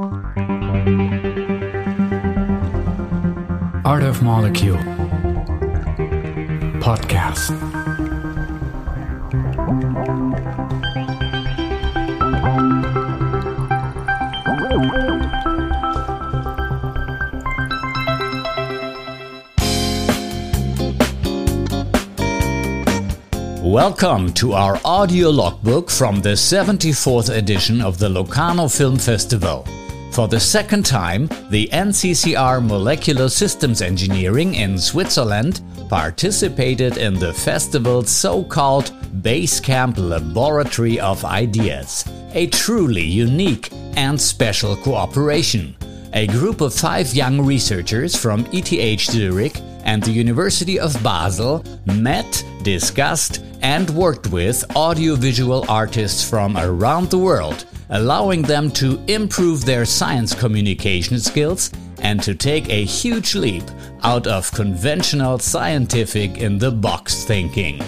Art of Molecule Podcast. Welcome to our audio logbook from the 74th edition of the Locarno Film Festival. For the second time, the NCCR Molecular Systems Engineering in Switzerland participated in the festival's so called Basecamp Laboratory of Ideas, a truly unique and special cooperation. A group of five young researchers from ETH Zurich and the University of Basel met, discussed, and worked with audiovisual artists from around the world, allowing them to improve their science communication skills and to take a huge leap out of conventional scientific in the box thinking.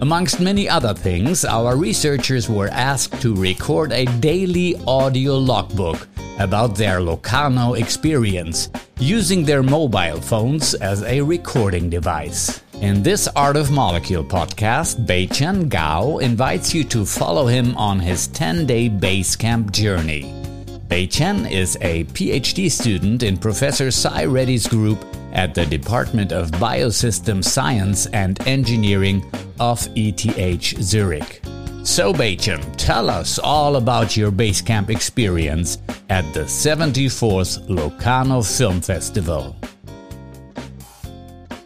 Amongst many other things, our researchers were asked to record a daily audio logbook about their Locarno experience, using their mobile phones as a recording device. In this Art of Molecule podcast, Beichen Gao invites you to follow him on his 10 day Basecamp journey. Beichen is a PhD student in Professor Sai Reddy's group at the Department of Biosystem Science and Engineering of ETH Zurich. So, Beichen, tell us all about your Basecamp experience at the 74th Locarno Film Festival.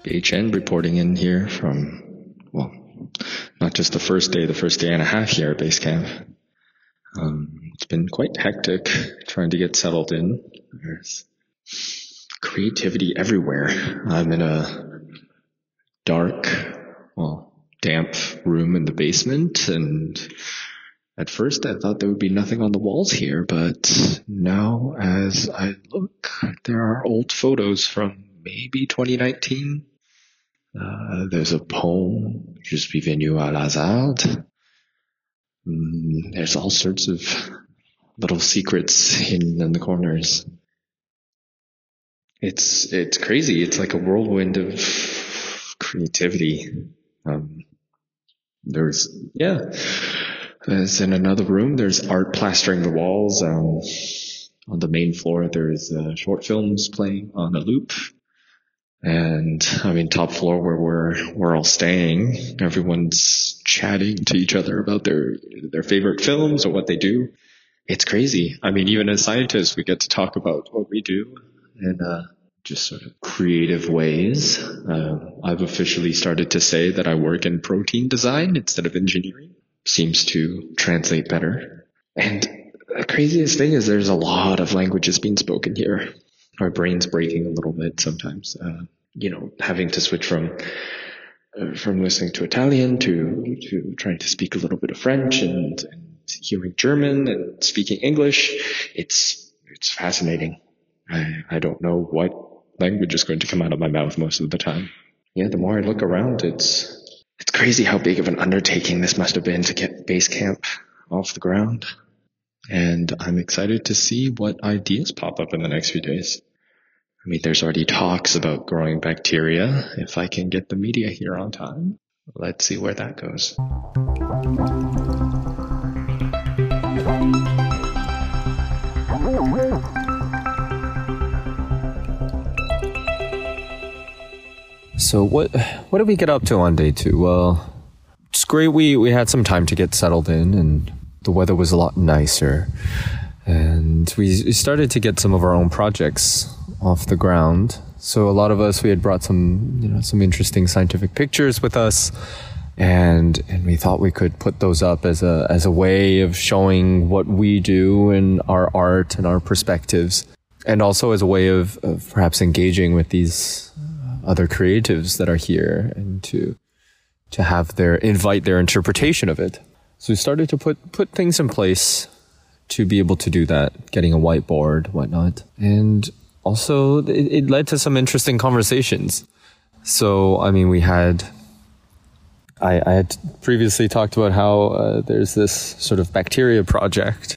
Beichen reporting in here from, well, not just the first day, the first day and a half here at Basecamp. Um, it's been quite hectic trying to get settled in. There's creativity everywhere. I'm in a dark, well, damp room in the basement and at first I thought there would be nothing on the walls here, but now as I look, there are old photos from maybe 2019. Uh, there's a poem, Je suis venu à Lazard. Mm, there's all sorts of little secrets hidden in the corners. It's, it's crazy. It's like a whirlwind of creativity. Um, there's, yeah, there's in another room, there's art plastering the walls. Um, on the main floor, there's uh, short films playing on a loop. And I mean, top floor where we're, we're all staying, everyone's chatting to each other about their, their favorite films or what they do. It's crazy. I mean, even as scientists, we get to talk about what we do in, uh, just sort of creative ways. Uh, I've officially started to say that I work in protein design instead of engineering. Seems to translate better. And the craziest thing is there's a lot of languages being spoken here our brains breaking a little bit sometimes. Uh, you know, having to switch from uh, from listening to Italian to to trying to speak a little bit of French and, and hearing German and speaking English. It's it's fascinating. I I don't know what language is going to come out of my mouth most of the time. Yeah, the more I look around, it's it's crazy how big of an undertaking this must have been to get base camp off the ground. And I'm excited to see what ideas pop up in the next few days. I mean, there's already talks about growing bacteria. If I can get the media here on time, let's see where that goes. So what what did we get up to on day two? Well, it's great. We we had some time to get settled in, and the weather was a lot nicer, and we, started to get some of our own projects off the ground. So a lot of us we had brought some you know some interesting scientific pictures with us. And, and we thought we could put those up as a, as a way of showing what we do and our art and our perspectives. And also as a way of, of perhaps engaging with these uh, other creatives that are here and to to have their invite their interpretation of it. So we started to put put things in place to be able to do that, getting a whiteboard, whatnot, and also it, it led to some interesting conversations. So I mean, we had. I, I had previously talked about how uh, there's this sort of bacteria project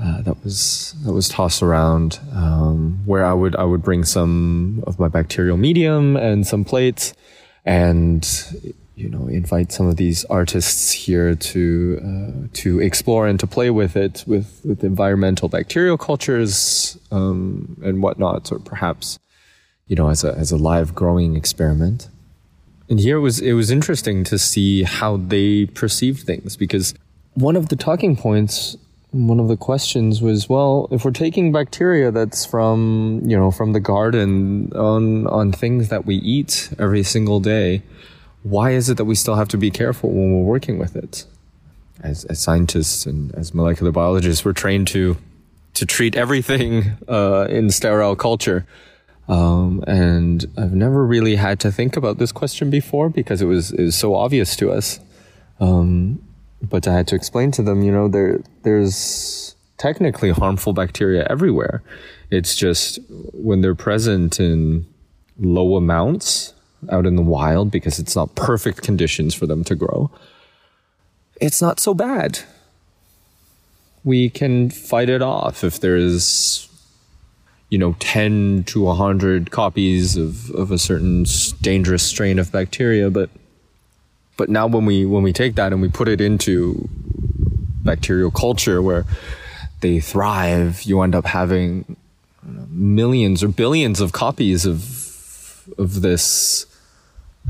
uh, that was that was tossed around, um, where I would I would bring some of my bacterial medium and some plates, and you know invite some of these artists here to uh, to explore and to play with it with with environmental bacterial cultures um, and whatnot, or perhaps you know as a as a live growing experiment. And here it was it was interesting to see how they perceived things because one of the talking points one of the questions was, well, if we're taking bacteria that's from, you know, from the garden on, on things that we eat every single day, why is it that we still have to be careful when we're working with it? As, as scientists and as molecular biologists, we're trained to, to treat everything, uh, in sterile culture. Um, and I've never really had to think about this question before because it was, it was so obvious to us. Um, but I had to explain to them, you know, there there's technically harmful bacteria everywhere. It's just when they're present in low amounts out in the wild because it's not perfect conditions for them to grow. It's not so bad. We can fight it off if there's you know 10 to 100 copies of, of a certain dangerous strain of bacteria but but now when we when we take that and we put it into bacterial culture where they thrive, you end up having millions or billions of copies of of this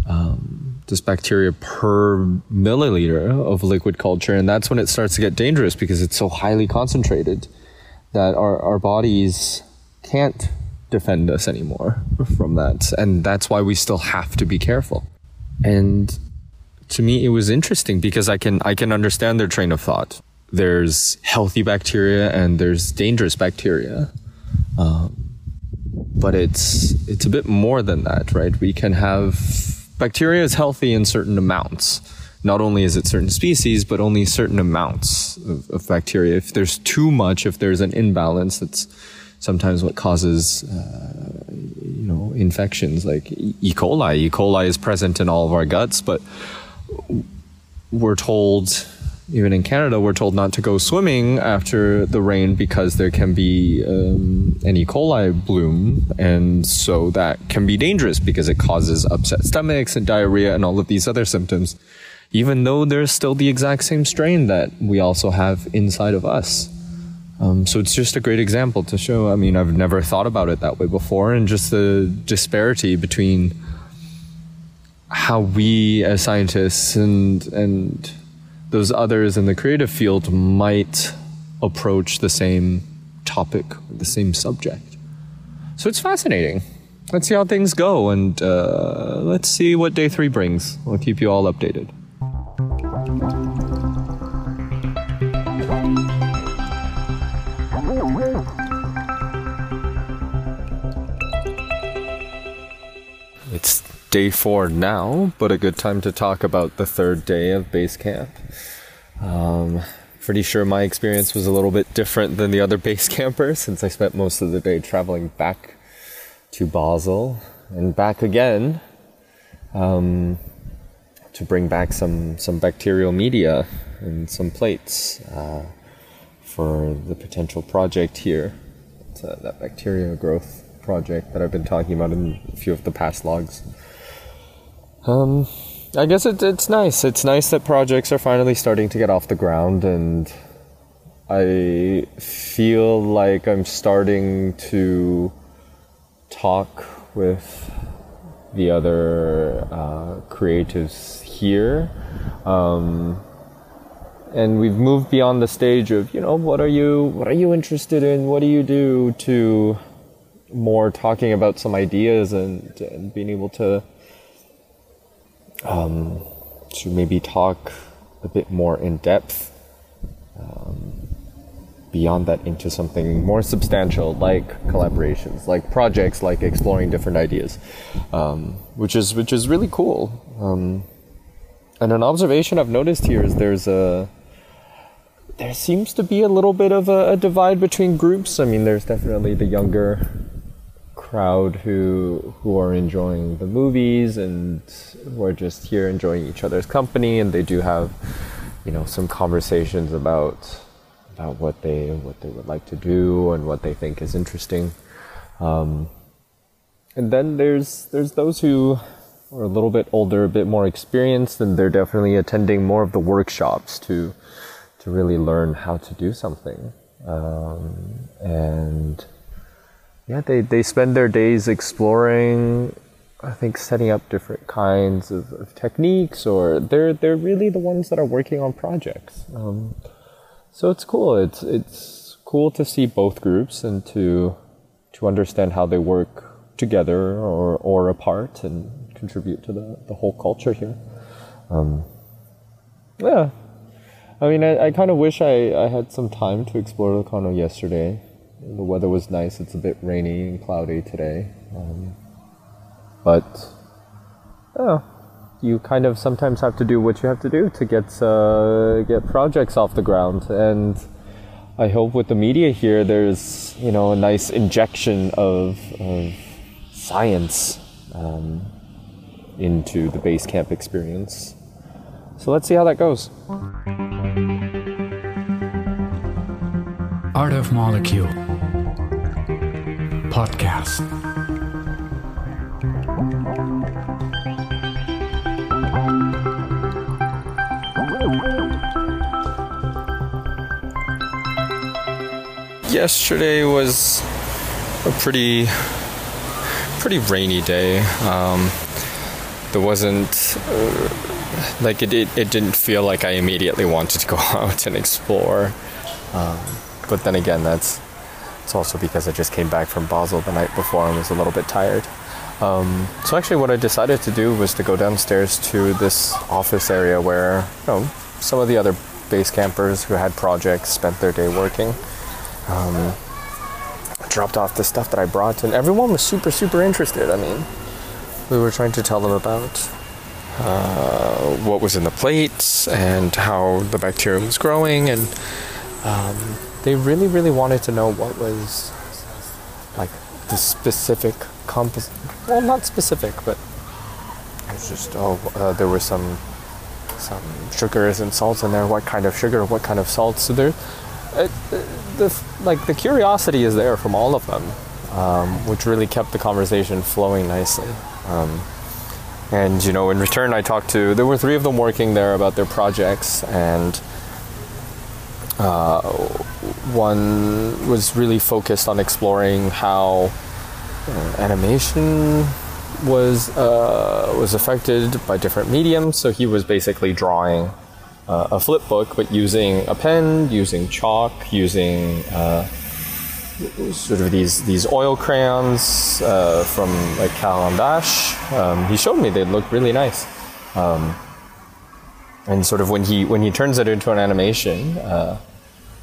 um, this bacteria per milliliter of liquid culture, and that's when it starts to get dangerous because it's so highly concentrated that our our bodies can't defend us anymore from that, and that's why we still have to be careful. And to me it was interesting because I can I can understand their train of thought. There's healthy bacteria and there's dangerous bacteria, um, but it's it's a bit more than that, right? We can have bacteria is healthy in certain amounts. Not only is it certain species, but only certain amounts of, of bacteria. If there's too much, if there's an imbalance, that's sometimes what causes uh, you know infections like E. coli. E. coli is present in all of our guts, but we're told, even in Canada, we're told not to go swimming after the rain because there can be um, an E. coli bloom. And so that can be dangerous because it causes upset stomachs and diarrhea and all of these other symptoms, even though there's still the exact same strain that we also have inside of us. Um, so it's just a great example to show. I mean, I've never thought about it that way before, and just the disparity between how we as scientists and and those others in the creative field might approach the same topic, the same subject. So it's fascinating. Let's see how things go, and uh, let's see what day three brings. We'll keep you all updated. Day four now, but a good time to talk about the third day of base camp. Um, pretty sure my experience was a little bit different than the other base campers since I spent most of the day traveling back to Basel and back again um, to bring back some, some bacterial media and some plates uh, for the potential project here. Uh, that bacteria growth project that I've been talking about in a few of the past logs. Um, I guess it, it's nice. It's nice that projects are finally starting to get off the ground, and I feel like I'm starting to talk with the other uh, creatives here. Um, and we've moved beyond the stage of you know what are you what are you interested in what do you do to more talking about some ideas and, and being able to um, to maybe talk a bit more in depth um, beyond that into something more substantial like collaborations like projects like exploring different ideas um, which is which is really cool um, and an observation I've noticed here is there's a there seems to be a little bit of a, a divide between groups. I mean, there's definitely the younger crowd who who are enjoying the movies and who are just here enjoying each other's company and they do have you know some conversations about about what they what they would like to do and what they think is interesting. Um, and then there's there's those who are a little bit older, a bit more experienced, and they're definitely attending more of the workshops to to really learn how to do something. Um, and yeah, they, they spend their days exploring, I think, setting up different kinds of, of techniques, or they're they're really the ones that are working on projects. Um, so it's cool. It's it's cool to see both groups and to to understand how they work together or or apart and contribute to the, the whole culture here. Um, yeah, I mean, I, I kind of wish I, I had some time to explore Locarno yesterday. The weather was nice. It's a bit rainy and cloudy today. Um, but, yeah, you kind of sometimes have to do what you have to do to get, uh, get projects off the ground. And I hope with the media here, there's, you know, a nice injection of, of science um, into the base camp experience. So let's see how that goes. Art of Molecule Podcast. Yesterday was a pretty, pretty rainy day. Um, there wasn't uh, like it, it, it. didn't feel like I immediately wanted to go out and explore. Um, but then again, that's it's also because I just came back from Basel the night before and was a little bit tired. Um, so actually, what I decided to do was to go downstairs to this office area where you know some of the other base campers who had projects spent their day working. Um, dropped off the stuff that I brought, and everyone was super super interested. I mean, we were trying to tell them about uh, what was in the plates and how the bacterium was growing and um, they really, really wanted to know what was like the specific composite. Well, not specific, but it was just oh, uh, there were some some sugars and salts in there. What kind of sugar? What kind of salt? So there, uh, the like the curiosity is there from all of them, um, which really kept the conversation flowing nicely. Um, and you know, in return, I talked to there were three of them working there about their projects and. Uh, one was really focused on exploring how uh, animation was uh, was affected by different mediums. So he was basically drawing uh, a flip book, but using a pen, using chalk, using uh, sort of these these oil crayons uh, from like Caran d'Ache. Um, he showed me they look really nice. Um, and sort of when he when he turns it into an animation, uh,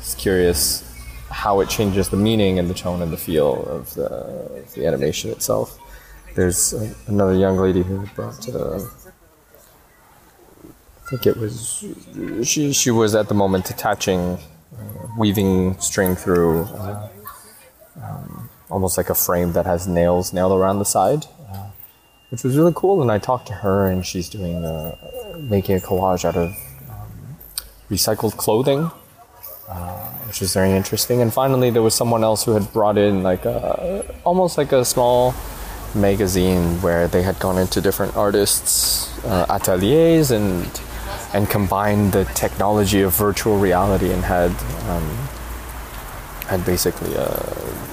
it's curious how it changes the meaning and the tone and the feel of the, of the animation itself. There's uh, another young lady who brought. Uh, I think it was she. She was at the moment attaching, uh, weaving string through, uh, um, almost like a frame that has nails nailed around the side, uh, which was really cool. And I talked to her, and she's doing uh, making a collage out of um, recycled clothing uh, which was very interesting. And finally, there was someone else who had brought in like a, almost like a small magazine where they had gone into different artists' uh, ateliers and and combined the technology of virtual reality and had um, had basically a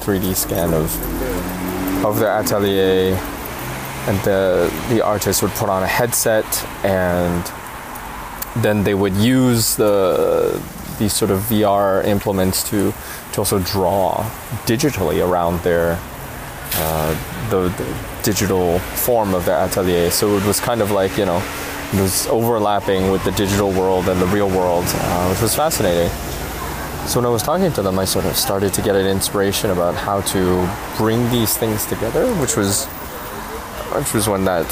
3D scan of of the atelier, and the the artist would put on a headset and then they would use the these sort of VR implements to to also draw digitally around their uh, the, the, digital form of their atelier. So it was kind of like you know it was overlapping with the digital world and the real world, uh, which was fascinating. So when I was talking to them, I sort of started to get an inspiration about how to bring these things together, which was which was when that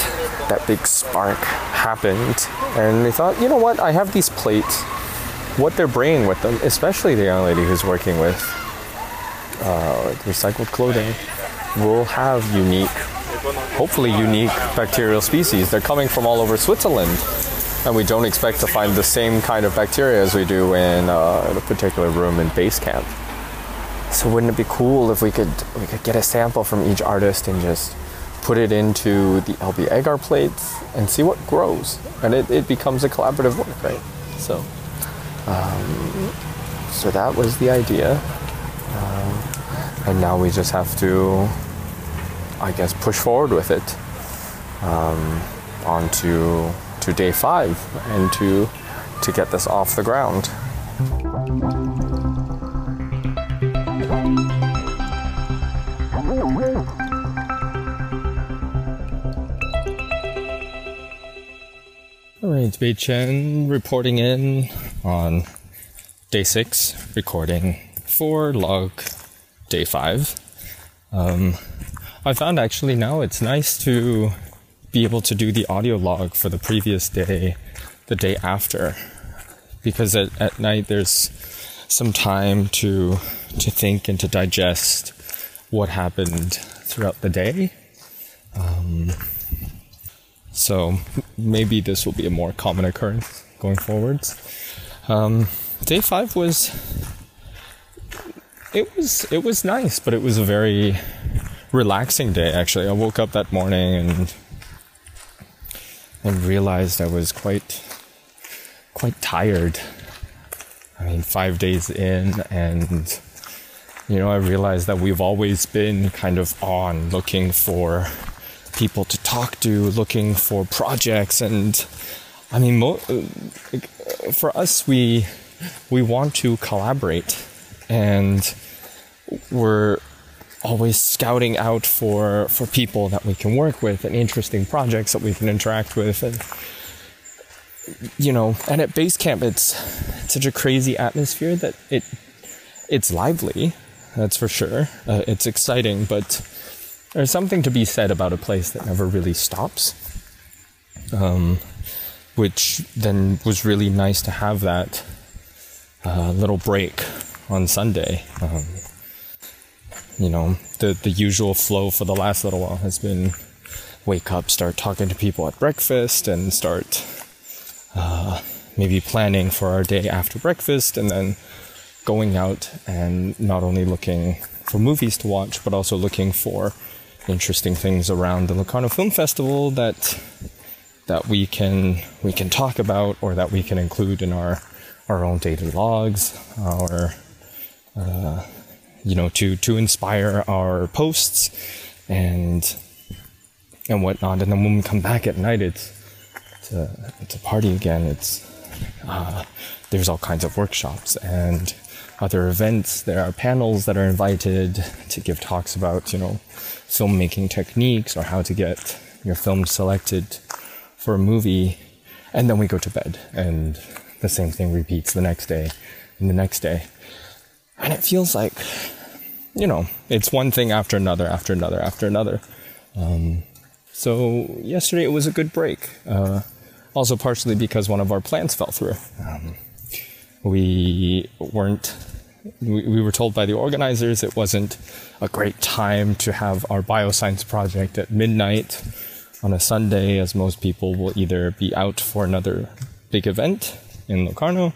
that big spark happened, and they thought, you know what, I have these plates what they're bringing with them, especially the young lady who's working with uh, recycled clothing, will have unique, hopefully unique bacterial species. They're coming from all over Switzerland. and we don't expect to find the same kind of bacteria as we do in, uh, in a particular room in base camp. So wouldn't it be cool if we could we could get a sample from each artist and just put it into the LB agar plates and see what grows, and it, it becomes a collaborative work, right? So, um, so that was the idea, um, and now we just have to, I guess, push forward with it um, onto to day five and to to get this off the ground. All right, Beichen reporting in on day six, recording for log day five. Um, I found actually now it's nice to be able to do the audio log for the previous day, the day after, because at, at night there's some time to to think and to digest what happened throughout the day. Um, so maybe this will be a more common occurrence going forwards. Um, day five was it was it was nice, but it was a very relaxing day. Actually, I woke up that morning and and realized I was quite quite tired. I mean, five days in, and you know, I realized that we've always been kind of on looking for people to talk to, looking for projects, and I mean, mo- for us, we we want to collaborate, and we're always scouting out for for people that we can work with and interesting projects that we can interact with and you know and at base camp it's, such a crazy atmosphere that it it's lively that's for sure. Uh, it's exciting but there's something to be said about a place that never really stops. Um, which then was really nice to have that uh, little break on sunday. Um, you know, the, the usual flow for the last little while has been wake up, start talking to people at breakfast, and start uh, maybe planning for our day after breakfast, and then going out and not only looking for movies to watch, but also looking for interesting things around the Locarno Film Festival that that we can we can talk about or that we can include in our our own daily logs, our uh, you know, to to inspire our posts and and whatnot. And then when we come back at night, it's it's a, it's a party again. It's uh, there's all kinds of workshops and other events. There are panels that are invited to give talks about you know filmmaking techniques or how to get your film selected for a movie. And then we go to bed, and the same thing repeats the next day and the next day. And it feels like you know, it's one thing after another, after another, after another. Um, so yesterday it was a good break. Uh, also partially because one of our plans fell through. Um, we weren't. We, we were told by the organizers it wasn't a great time to have our bioscience project at midnight on a Sunday, as most people will either be out for another big event in Locarno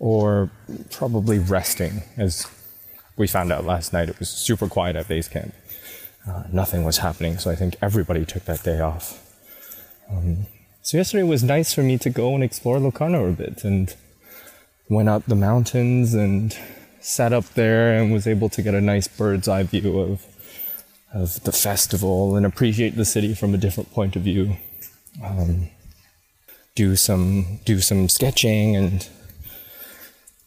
or probably resting, as we found out last night it was super quiet at base camp. Uh, nothing was happening, so I think everybody took that day off. Um, so yesterday was nice for me to go and explore Locarno a bit and went up the mountains and sat up there and was able to get a nice bird's eye view of of the festival and appreciate the city from a different point of view. Um, do some do some sketching and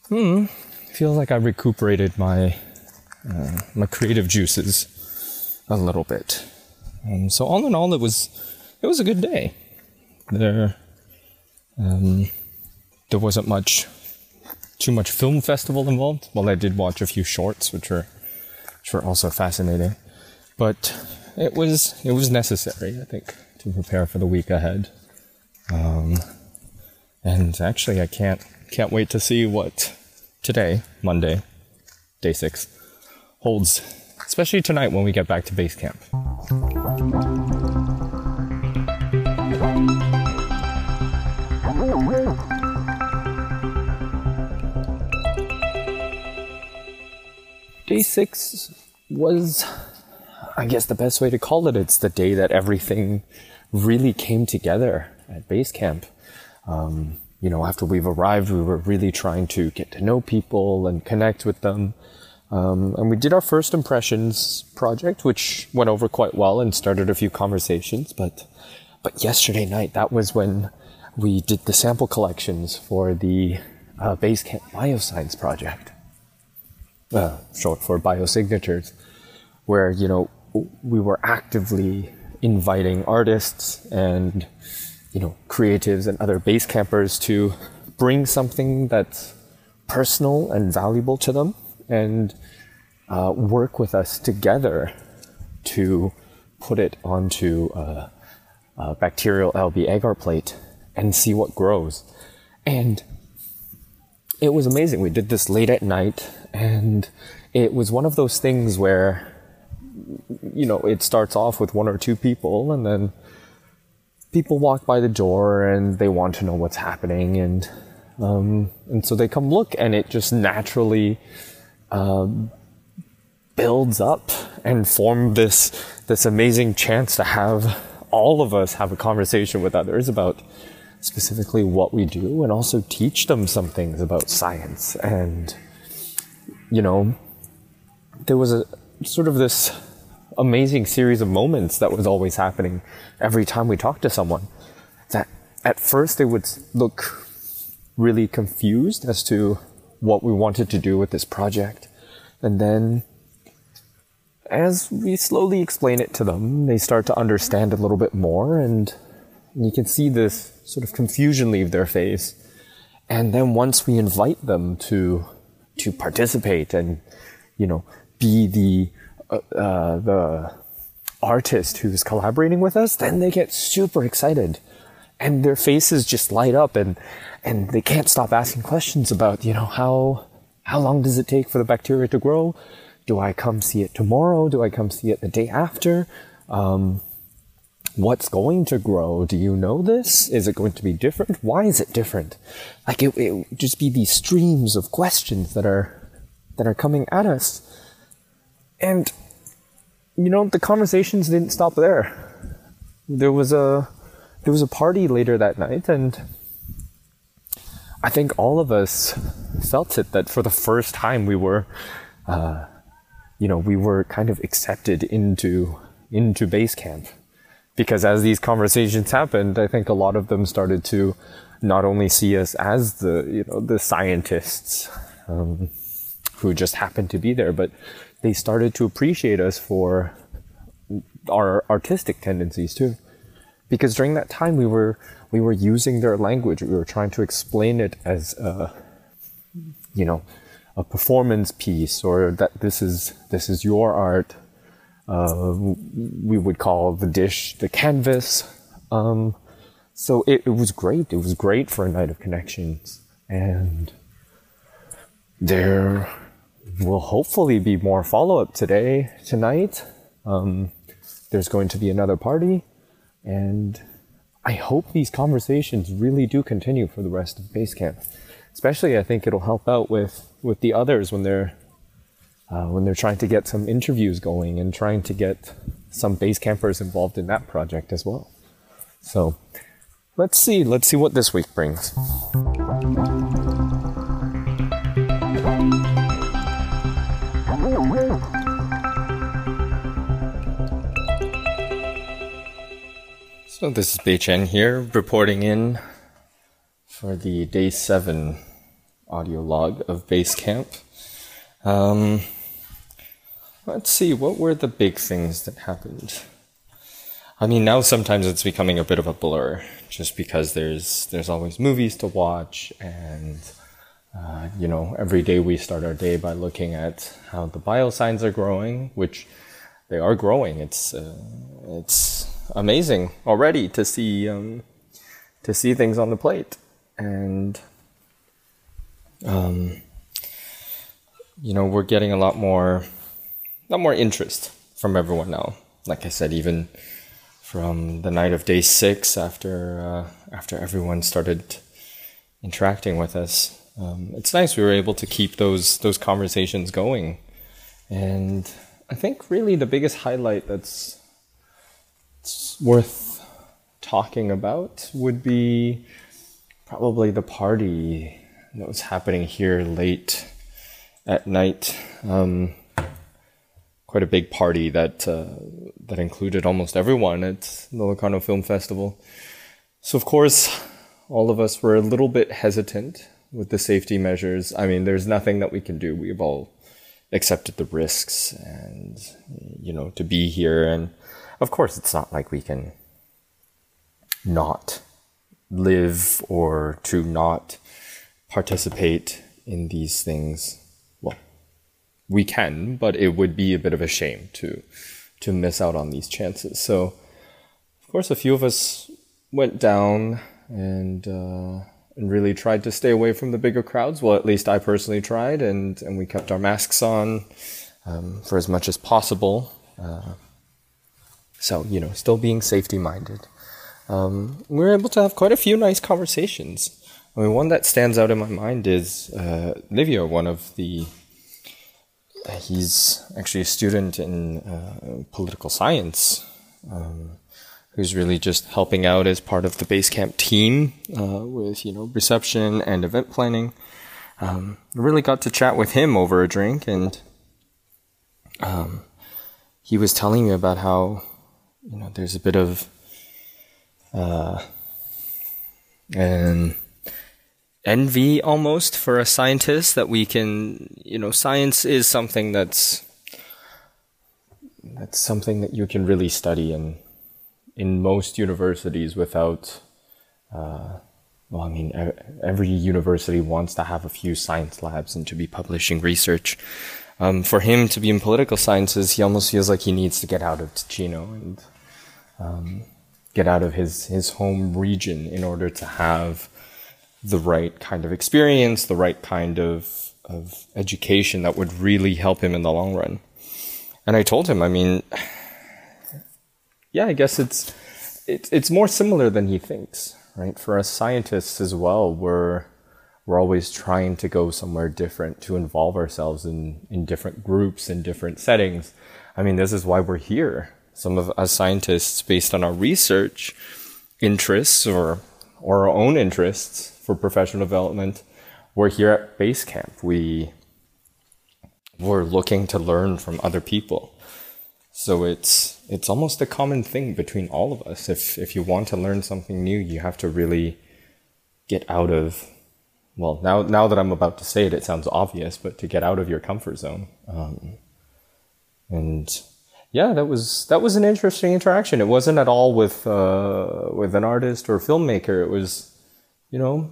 hmm, feel like I recuperated my uh, my creative juices a little bit. Um, so all in all, it was it was a good day. There um, there wasn't much too much film festival involved. Well, I did watch a few shorts, which were which were also fascinating, but it was it was necessary, I think, to prepare for the week ahead. Um, and actually, I can't can't wait to see what today, Monday, day six, holds, especially tonight when we get back to base camp. Day six was I guess, the best way to call it. It's the day that everything really came together at base camp. Um, you know, after we've arrived, we were really trying to get to know people and connect with them. Um, and we did our first impressions project, which went over quite well and started a few conversations. But, but yesterday night, that was when we did the sample collections for the uh, Basecamp Bioscience project, uh, short for biosignatures, where you know we were actively inviting artists and you know creatives and other base campers to bring something that's personal and valuable to them and uh, work with us together to put it onto a, a bacterial LB agar plate and see what grows. And it was amazing. We did this late at night, and it was one of those things where, you know, it starts off with one or two people, and then people walk by the door and they want to know what's happening, and um, and so they come look, and it just naturally um, builds up and form this this amazing chance to have all of us have a conversation with others about specifically what we do and also teach them some things about science. And you know there was a sort of this amazing series of moments that was always happening every time we talked to someone that at first they would look really confused as to what we wanted to do with this project and then as we slowly explain it to them they start to understand a little bit more and you can see this sort of confusion leave their face. And then once we invite them to to participate and you know be the uh, the artist who's collaborating with us, then they get super excited, and their faces just light up, and and they can't stop asking questions about you know how how long does it take for the bacteria to grow? Do I come see it tomorrow? Do I come see it the day after? Um, what's going to grow? Do you know this? Is it going to be different? Why is it different? Like it, it just be these streams of questions that are that are coming at us. And you know, the conversations didn't stop there. There was a there was a party later that night and I think all of us felt it that for the first time we were uh, you know, we were kind of accepted into into base camp because as these conversations happened, I think a lot of them started to not only see us as the you know the scientists um, who just happened to be there, but they started to appreciate us for our artistic tendencies too. Because during that time we were we were using their language. We were trying to explain it as a you know a performance piece or that this is this is your art uh, we would call the dish the canvas. Um, so it, it, was great. It was great for a night of connections. And there will hopefully be more follow up today, tonight. Um, there's going to be another party. And I hope these conversations really do continue for the rest of Basecamp. Especially, I think it'll help out with, with the others when they're uh, when they're trying to get some interviews going and trying to get some base campers involved in that project as well. So let's see, let's see what this week brings. So this is Beichen here, reporting in for the day seven audio log of Basecamp. Um, Let's see, what were the big things that happened? I mean, now sometimes it's becoming a bit of a blur, just because there's there's always movies to watch, and uh, you know, every day we start our day by looking at how the biosigns are growing, which they are growing. It's uh, it's amazing already to see um, to see things on the plate, and um, you know, we're getting a lot more lot more interest from everyone now. Like I said, even from the night of day six, after uh, after everyone started interacting with us, um, it's nice we were able to keep those those conversations going, And I think really the biggest highlight that's, worth talking about would be probably the party that was happening here late at night. Um, quite a big party that uh, that included almost everyone at the Locarno Film Festival. So of course, all of us were a little bit hesitant with the safety measures. I mean, there's nothing that we can do. We've all accepted the risks and you know to be here. And of course it's not like we can not live or to not participate in these things. Well we can but it would be a bit of a shame to to miss out on these chances. So of course a few of us went down and uh, and really tried to stay away from the bigger crowds well at least i personally tried and and we kept our masks on um, for as much as possible uh, so you know still being safety minded um, we were able to have quite a few nice conversations. I mean, one that stands out in my mind is uh, Livio, one of the. He's actually a student in uh, political science, um, who's really just helping out as part of the Basecamp team uh, with you know reception and event planning. Um, really got to chat with him over a drink, and um, he was telling me about how you know there's a bit of uh, and envy almost for a scientist that we can, you know, science is something that's that's something that you can really study in in most universities without. Uh, well, I mean, every university wants to have a few science labs and to be publishing research. Um, for him to be in political sciences, he almost feels like he needs to get out of Ticino and um, get out of his, his home region in order to have the right kind of experience, the right kind of, of education that would really help him in the long run. And I told him, I mean, yeah, I guess it's, it's, it's more similar than he thinks, right? For us scientists as well, we're, we're always trying to go somewhere different to involve ourselves in, in different groups in different settings. I mean, this is why we're here some of us scientists, based on our research interests or or our own interests for professional development, we're here at Basecamp. We we're looking to learn from other people. So it's it's almost a common thing between all of us. If if you want to learn something new, you have to really get out of well now now that I'm about to say it, it sounds obvious, but to get out of your comfort zone. Um, and yeah, that was that was an interesting interaction. It wasn't at all with uh, with an artist or filmmaker. It was, you know,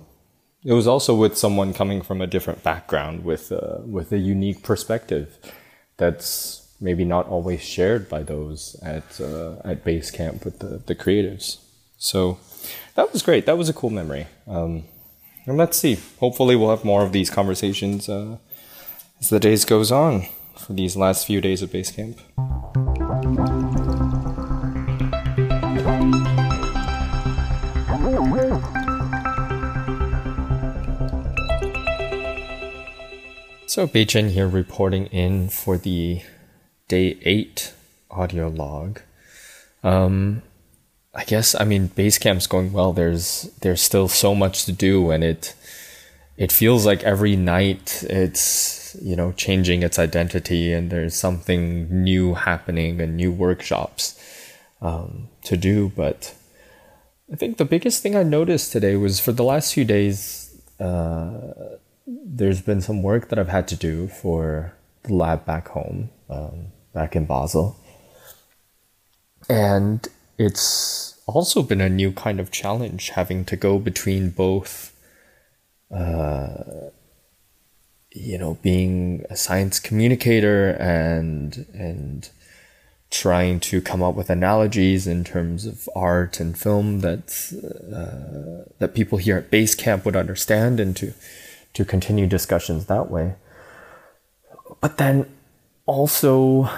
it was also with someone coming from a different background with uh, with a unique perspective that's maybe not always shared by those at uh, at Basecamp with the the creatives. So that was great. That was a cool memory. Um, and let's see. Hopefully, we'll have more of these conversations uh, as the days goes on for these last few days of base camp. So Beichen here reporting in for the day eight audio log. Um, I guess I mean Basecamp's going well. There's there's still so much to do, and it it feels like every night it's you know changing its identity, and there's something new happening and new workshops um, to do. But I think the biggest thing I noticed today was for the last few days. Uh, there's been some work that I've had to do for the lab back home, um, back in Basel. And it's also been a new kind of challenge having to go between both, uh, you know, being a science communicator and, and, trying to come up with analogies in terms of art and film that uh, that people here at base camp would understand, and to to continue discussions that way. But then also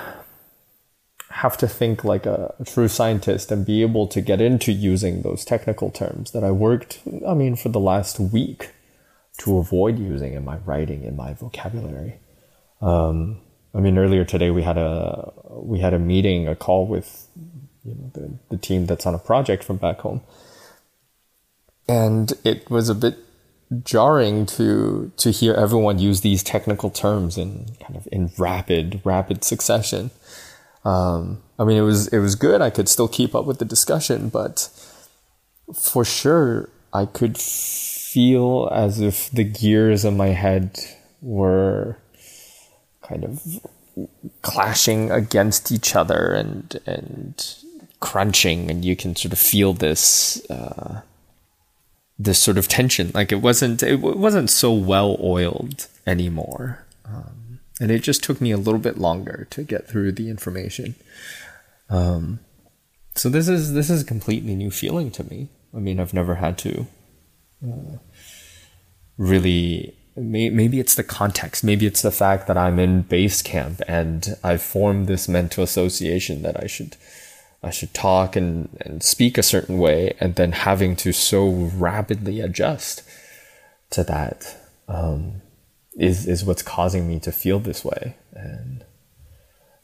have to think like a, true scientist and be able to get into using those technical terms that I worked, I mean, for the last week to avoid using in my writing, in my vocabulary. Um, I mean, earlier today we had a we had a meeting, a call with you know the the team that's on a project from back home, and it was a bit jarring to to hear everyone use these technical terms in kind of in rapid rapid succession. Um, I mean, it was it was good. I could still keep up with the discussion, but for sure, I could feel as if the gears in my head were kind of clashing against each other and and crunching, and you can sort of feel this. Uh, this sort of tension. Like it wasn't it wasn't so well oiled anymore, um, and it just took me a little bit longer to get through the information. Um, so this is this is a completely new feeling to me. I mean, I've never had to uh, really. May, maybe it's the context. Maybe it's the fact that I'm in base camp and I've formed this mental association that I should I should talk and, and speak a certain way, and then having to so rapidly adjust to that um, is is what's causing me to feel this way. And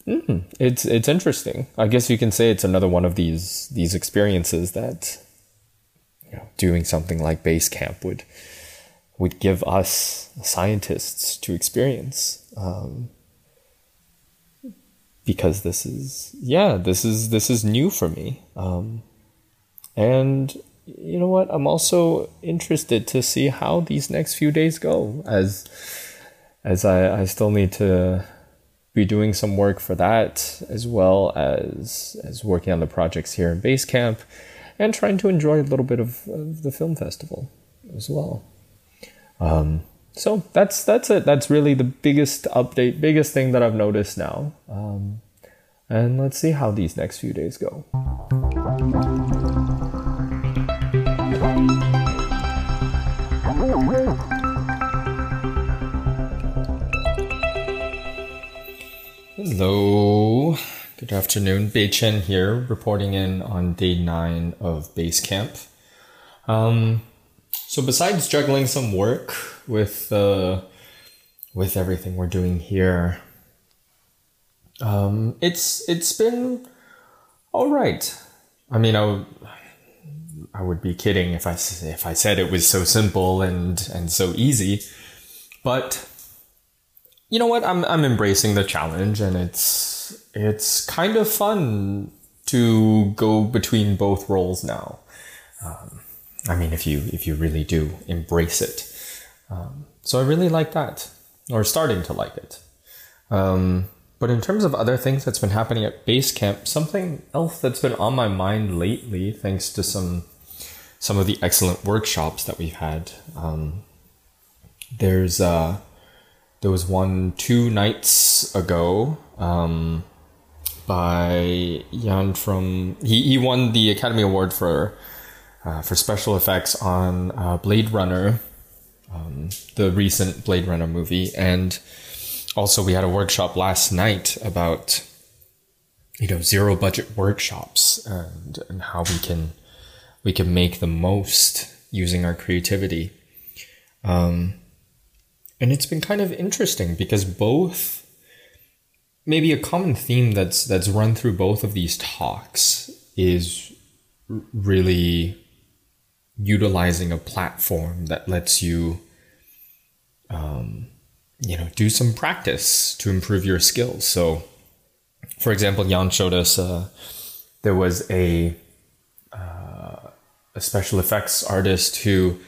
mm, it's it's interesting. I guess you can say it's another one of these these experiences that you know, doing something like base camp would would give us scientists to experience. Um, because this is yeah this is this is new for me. Um, and you know what? I'm also interested to see how these next few days go as as i i still need to be doing some work for that as well as as working on the projects here in base camp and trying to enjoy a little bit of, of the film festival as well. Um, so that's that's it. That's really the biggest update, biggest thing that I've noticed now. Um, and let's see how these next few days go. Hello, good afternoon. Beichen here, reporting in on day nine of base camp. Um, so besides juggling some work with uh, with everything we're doing here, um, it's it's been all right. I mean, I would, I would be kidding if I if I said it was so simple and and so easy, but you know what? I'm I'm embracing the challenge, and it's it's kind of fun to go between both roles now. Um, I mean, if you if you really do embrace it, um, so I really like that, or starting to like it. Um, but in terms of other things that's been happening at base camp, something else that's been on my mind lately, thanks to some some of the excellent workshops that we've had. Um, there's uh, there was one two nights ago um, by Jan from he, he won the Academy Award for uh, for special effects on uh, Blade Runner, um, the recent Blade Runner movie, and also we had a workshop last night about you know zero budget workshops and and how we can we can make the most using our creativity. Um, and it's been kind of interesting because both maybe a common theme that's that's run through both of these talks is really utilizing a platform that lets you um, you know do some practice to improve your skills so for example jan showed us uh, there was a uh, a special effects artist who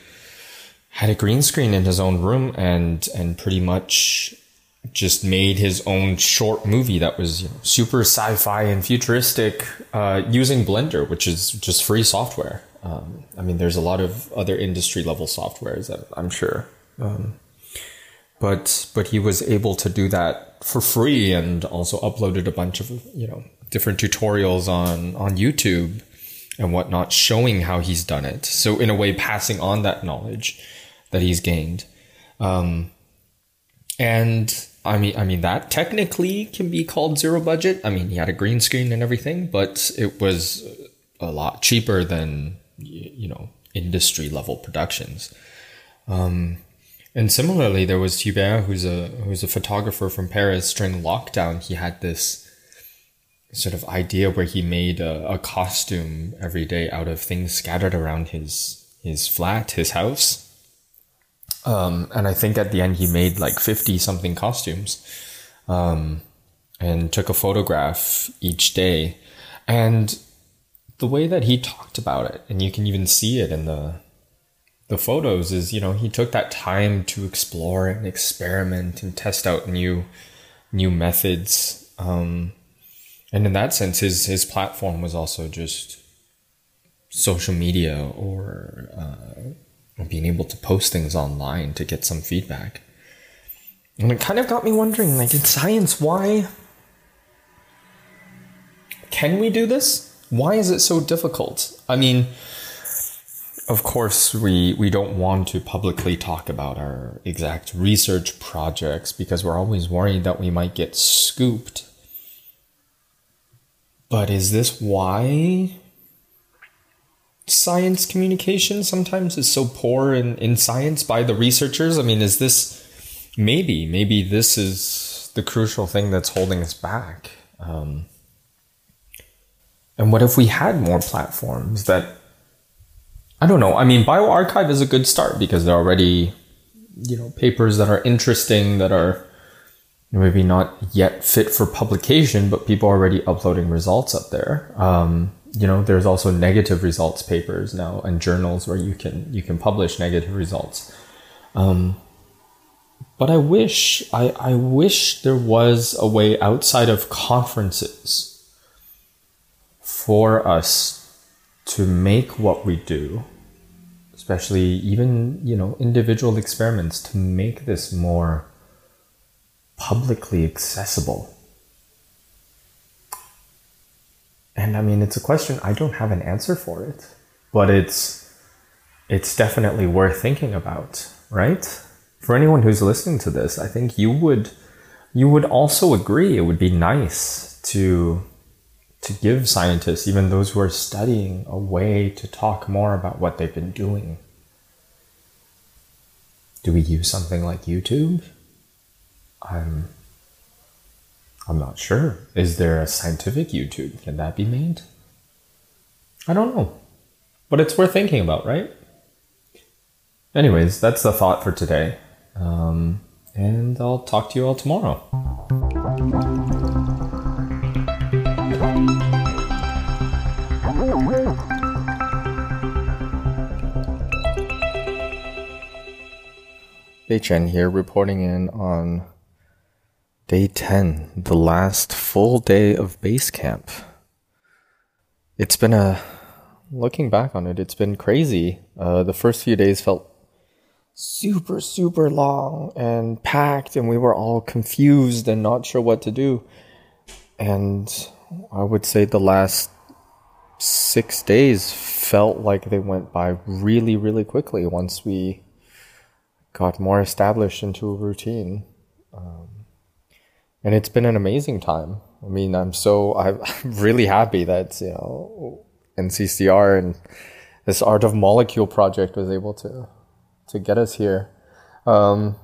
had a green screen in his own room and and pretty much just made his own short movie that was you know, super sci-fi and futuristic uh, using Blender, which is just free software. Um, I mean, there's a lot of other industry level softwares that I'm sure, um, but but he was able to do that for free and also uploaded a bunch of you know different tutorials on on YouTube and whatnot, showing how he's done it. So in a way, passing on that knowledge that he's gained. Um, and I mean, I mean that technically can be called zero budget. I mean, he had a green screen and everything, but it was a lot cheaper than you know industry level productions. Um, And similarly, there was Hubert, who's a who's a photographer from Paris. During lockdown, he had this sort of idea where he made a, a costume every day out of things scattered around his his flat, his house. Um, and I think at the end he made like fifty something costumes, um, and took a photograph each day. And the way that he talked about it, and you can even see it in the the photos is you know he took that time to explore and experiment and test out new new methods. Um, and in that sense his his platform was also just social media or uh, being able to post things online to get some feedback. And it kind of got me wondering like in science why can we do this why is it so difficult i mean of course, we, we don't want to publicly talk about our exact research projects because we're always worried that we might get scooped. But is this why science communication sometimes is so poor in, in science by the researchers? I mean, is this maybe, maybe this is the crucial thing that's holding us back? Um, and what if we had more platforms that I don't know. I mean, bioRxiv is a good start because there are already, you know, papers that are interesting that are maybe not yet fit for publication, but people are already uploading results up there. Um, you know, there's also negative results papers now and journals where you can you can publish negative results. Um, but I wish I, I wish there was a way outside of conferences for us to make what we do, especially even, you know, individual experiments to make this more publicly accessible. And I mean, it's a question I don't have an answer for it, but it's it's definitely worth thinking about, right? For anyone who's listening to this, I think you would you would also agree it would be nice to to give scientists, even those who are studying, a way to talk more about what they've been doing. Do we use something like YouTube? I'm I'm not sure. Is there a scientific YouTube? Can that be made? I don't know. But it's worth thinking about, right? Anyways, that's the thought for today. Um, and I'll talk to you all tomorrow. Chen here, reporting in on day 10, the last full day of base camp. It's been a, looking back on it, it's been crazy. Uh, the first few days felt super, super long and packed, and we were all confused and not sure what to do. And I would say the last six days felt like they went by really, really quickly once we got more established into a routine. Um, and it's been an amazing time. I mean, I'm so, I'm really happy that, you know, NCCR and this Art of Molecule project was able to, to get us here. Um,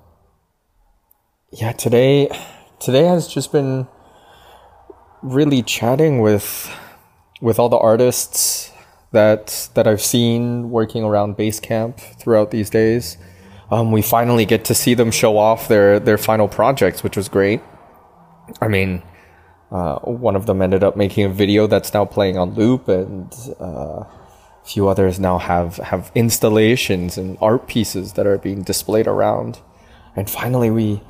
yeah, today, today has just been really chatting with, with all the artists that, that I've seen working around Basecamp throughout these days. Um, we finally get to see them show off their their final projects, which was great. I mean, uh, one of them ended up making a video that's now playing on loop, and uh, a few others now have have installations and art pieces that are being displayed around. And finally, we,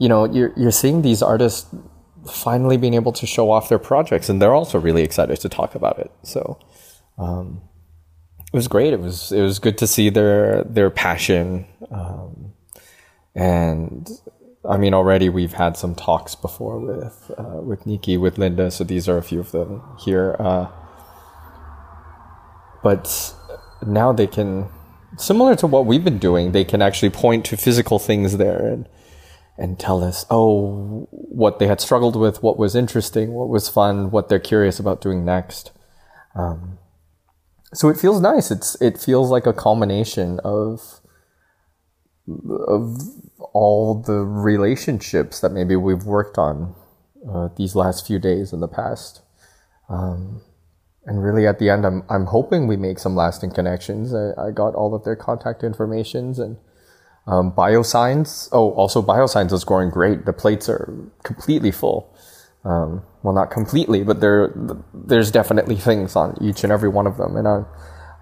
you know, you're you're seeing these artists finally being able to show off their projects, and they're also really excited to talk about it. So. Um, it was great. It was it was good to see their their passion, um, and I mean already we've had some talks before with uh, with Nikki with Linda. So these are a few of them here. Uh, but now they can, similar to what we've been doing, they can actually point to physical things there and and tell us, oh, what they had struggled with, what was interesting, what was fun, what they're curious about doing next. Um, so it feels nice. It's it feels like a culmination of of all the relationships that maybe we've worked on uh, these last few days in the past. Um, and really at the end, I'm, I'm hoping we make some lasting connections. I, I got all of their contact informations and um, Biosigns. Oh, also Biosigns is growing great. The plates are completely full. Um, well, not completely, but there, there's definitely things on each and every one of them. And I'm,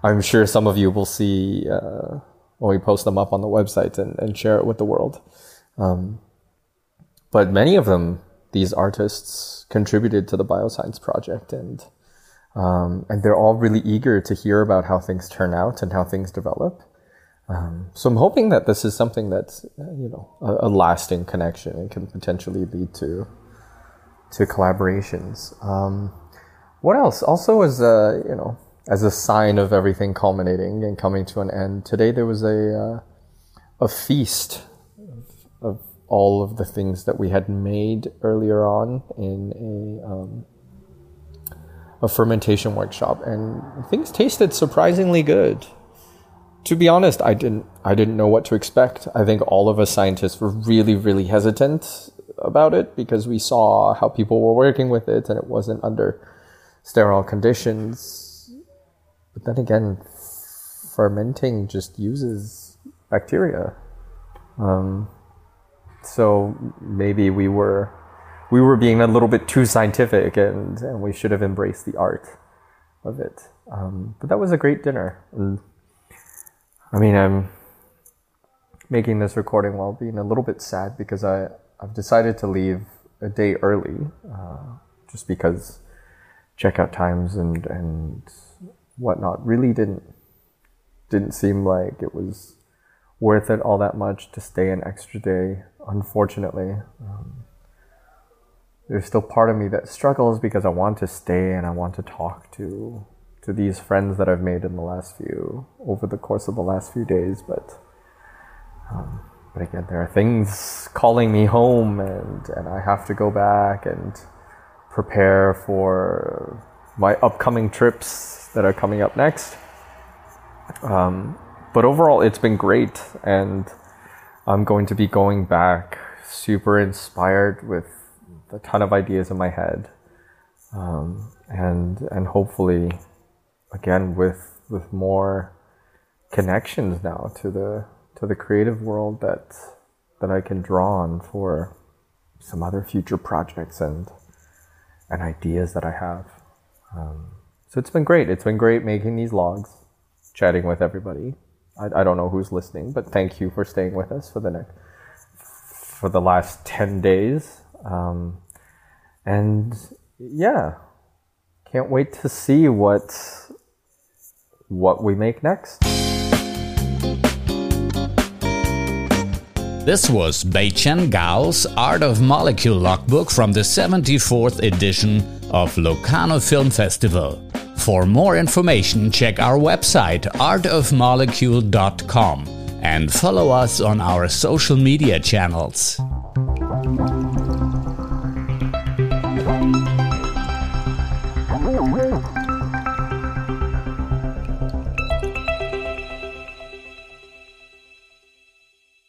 I'm sure some of you will see, uh, when we post them up on the website and, and share it with the world. Um, but many of them, these artists contributed to the Biosigns project and, um, and they're all really eager to hear about how things turn out and how things develop. Um, so I'm hoping that this is something that's, uh, you know, a, a, lasting connection and can potentially lead to, to collaborations. Um, what else? Also, as a, you know, as a sign of everything culminating and coming to an end, today there was a, uh, a feast of, of, all of the things that we had made earlier on in a, um, a fermentation workshop, and things tasted surprisingly good. To be honest, I didn't I didn't know what to expect. I think all of us scientists were really really hesitant about it because we saw how people were working with it and it wasn't under sterile conditions. But then again, fermenting just uses bacteria. Um, so maybe we were we were being a little bit too scientific and, and we should have embraced the art of it. Um, but that was a great dinner. And, I mean, I'm making this recording while being a little bit sad because I, I've decided to leave a day early uh, just because checkout times and, and whatnot really didn't didn't seem like it was worth it all that much to stay an extra day. Unfortunately, um, there's still part of me that struggles because I want to stay and I want to talk to to these friends that I've made in the last few over the course of the last few days, but um, but again, there are things calling me home, and and I have to go back and prepare for my upcoming trips that are coming up next. Um, but overall, it's been great, and I'm going to be going back super inspired with a ton of ideas in my head, um, and and hopefully, again with with more connections now to the to the creative world that that I can draw on for some other future projects and and ideas that I have. Um, so it's been great. It's been great making these logs, chatting with everybody. I, I don't know who's listening, but thank you for staying with us for the next for the last ten days. Um, and yeah, can't wait to see what what we make next. This was Beichen Gao's Art of Molecule logbook from the 74th edition of Locarno Film Festival. For more information, check our website artofmolecule.com and follow us on our social media channels.